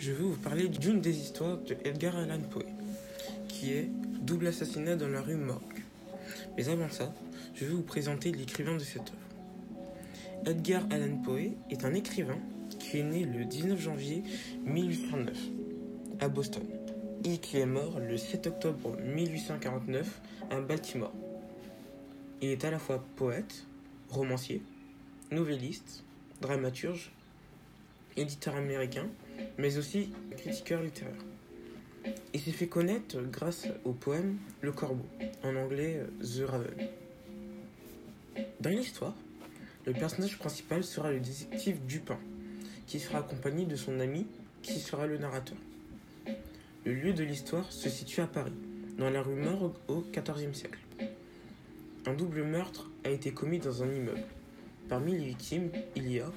je vais vous parler d'une des histoires de Edgar Allan Poe, qui est Double assassinat dans la rue Morgue. Mais avant ça, je vais vous présenter l'écrivain de cette œuvre. Edgar Allan Poe est un écrivain qui est né le 19 janvier 1809 à Boston et qui est mort le 7 octobre 1849 à Baltimore. Il est à la fois poète, romancier, novelliste, dramaturge, éditeur américain, mais aussi critiqueur littéraire. Il s'est fait connaître grâce au poème Le Corbeau, en anglais The Raven. Dans l'histoire, le personnage principal sera le détective Dupin, qui sera accompagné de son ami, qui sera le narrateur. Le lieu de l'histoire se situe à Paris, dans la rue Morgue au XIVe siècle. Un double meurtre a été commis dans un immeuble. Parmi les victimes, il y a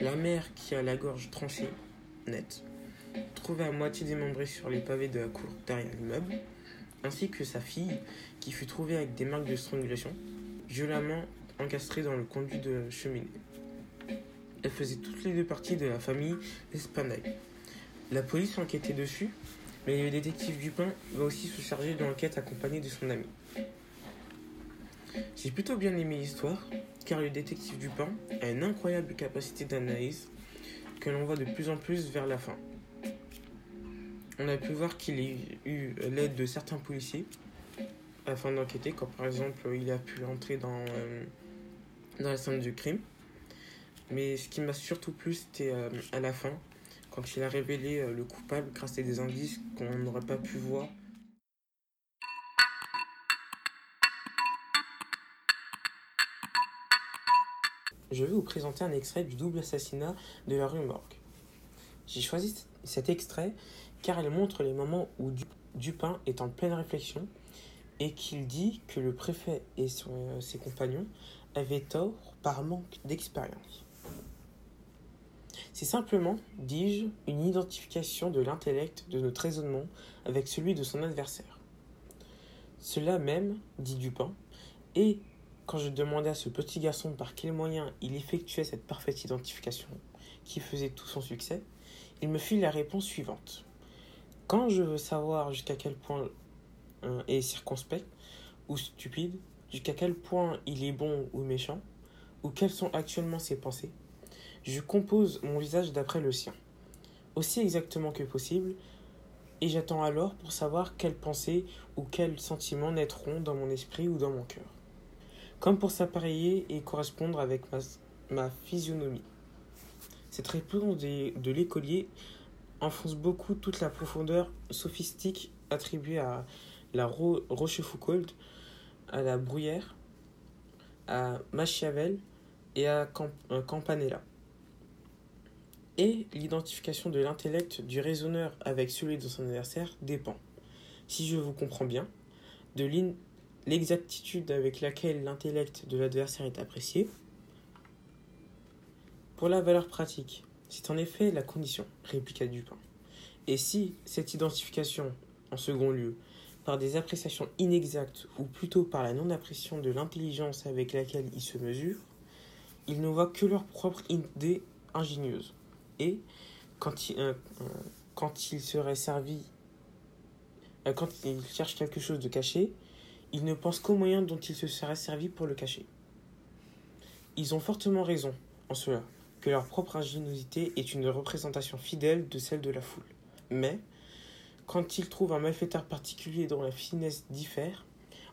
la mère qui a la gorge tranchée, nette, trouvée à moitié démembrée sur les pavés de la cour derrière l'immeuble, ainsi que sa fille qui fut trouvée avec des marques de strangulation, violemment encastrée dans le conduit de cheminée. Elles faisaient toutes les deux partie de la famille Espanaille. La police enquêtait dessus, mais le détective Dupin va aussi se charger de l'enquête accompagné de son ami. J'ai plutôt bien aimé l'histoire, car le détective Dupin a une incroyable capacité d'analyse que l'on voit de plus en plus vers la fin. On a pu voir qu'il a eu l'aide de certains policiers afin d'enquêter, quand par exemple il a pu entrer dans, euh, dans la scène du crime. Mais ce qui m'a surtout plu, c'était euh, à la fin, quand il a révélé euh, le coupable grâce à des indices qu'on n'aurait pas pu voir je vais vous présenter un extrait du double assassinat de la rue Morgue. J'ai choisi cet extrait car il montre les moments où Dupin est en pleine réflexion et qu'il dit que le préfet et ses compagnons avaient tort par manque d'expérience. C'est simplement, dis-je, une identification de l'intellect de notre raisonnement avec celui de son adversaire. Cela même, dit Dupin, est quand je demandais à ce petit garçon par quels moyens il effectuait cette parfaite identification qui faisait tout son succès, il me fit la réponse suivante. Quand je veux savoir jusqu'à quel point un est circonspect ou stupide, jusqu'à quel point il est bon ou méchant, ou quelles sont actuellement ses pensées, je compose mon visage d'après le sien, aussi exactement que possible, et j'attends alors pour savoir quelles pensées ou quels sentiments naîtront dans mon esprit ou dans mon cœur comme pour s'appareiller et correspondre avec ma, physionomie. Cette réponse de, l'écolier enfonce beaucoup toute la profondeur sophistique attribuée à la Rochefoucauld, à la Bruyère, à Machiavel et à euh, Campanella. Et l'identification de l'intellect du raisonneur avec celui de son adversaire dépend, si je vous comprends bien, de l'exactitude avec laquelle l'intellect de l'adversaire est apprécié. Pour la valeur pratique, c'est en effet la condition, répliqua Dupin. Et si cette identification, en second lieu, par des appréciations inexactes ou plutôt par la non-appréciation de l'intelligence avec laquelle ils se mesurent, ils ne voient que leur propre idée ingénieuse. Et quand il, euh, euh, quand euh, quand il cherche quelque chose de caché, ils ne pensent qu'aux moyens dont il se seraient servi pour le cacher. Ils ont fortement raison en cela, que leur propre ingéniosité est une représentation fidèle de celle de la foule. Mais, quand ils trouvent un malfaiteur particulier dont la finesse diffère,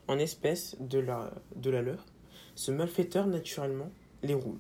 en espèce de la leur, ce malfaiteur naturellement les roule.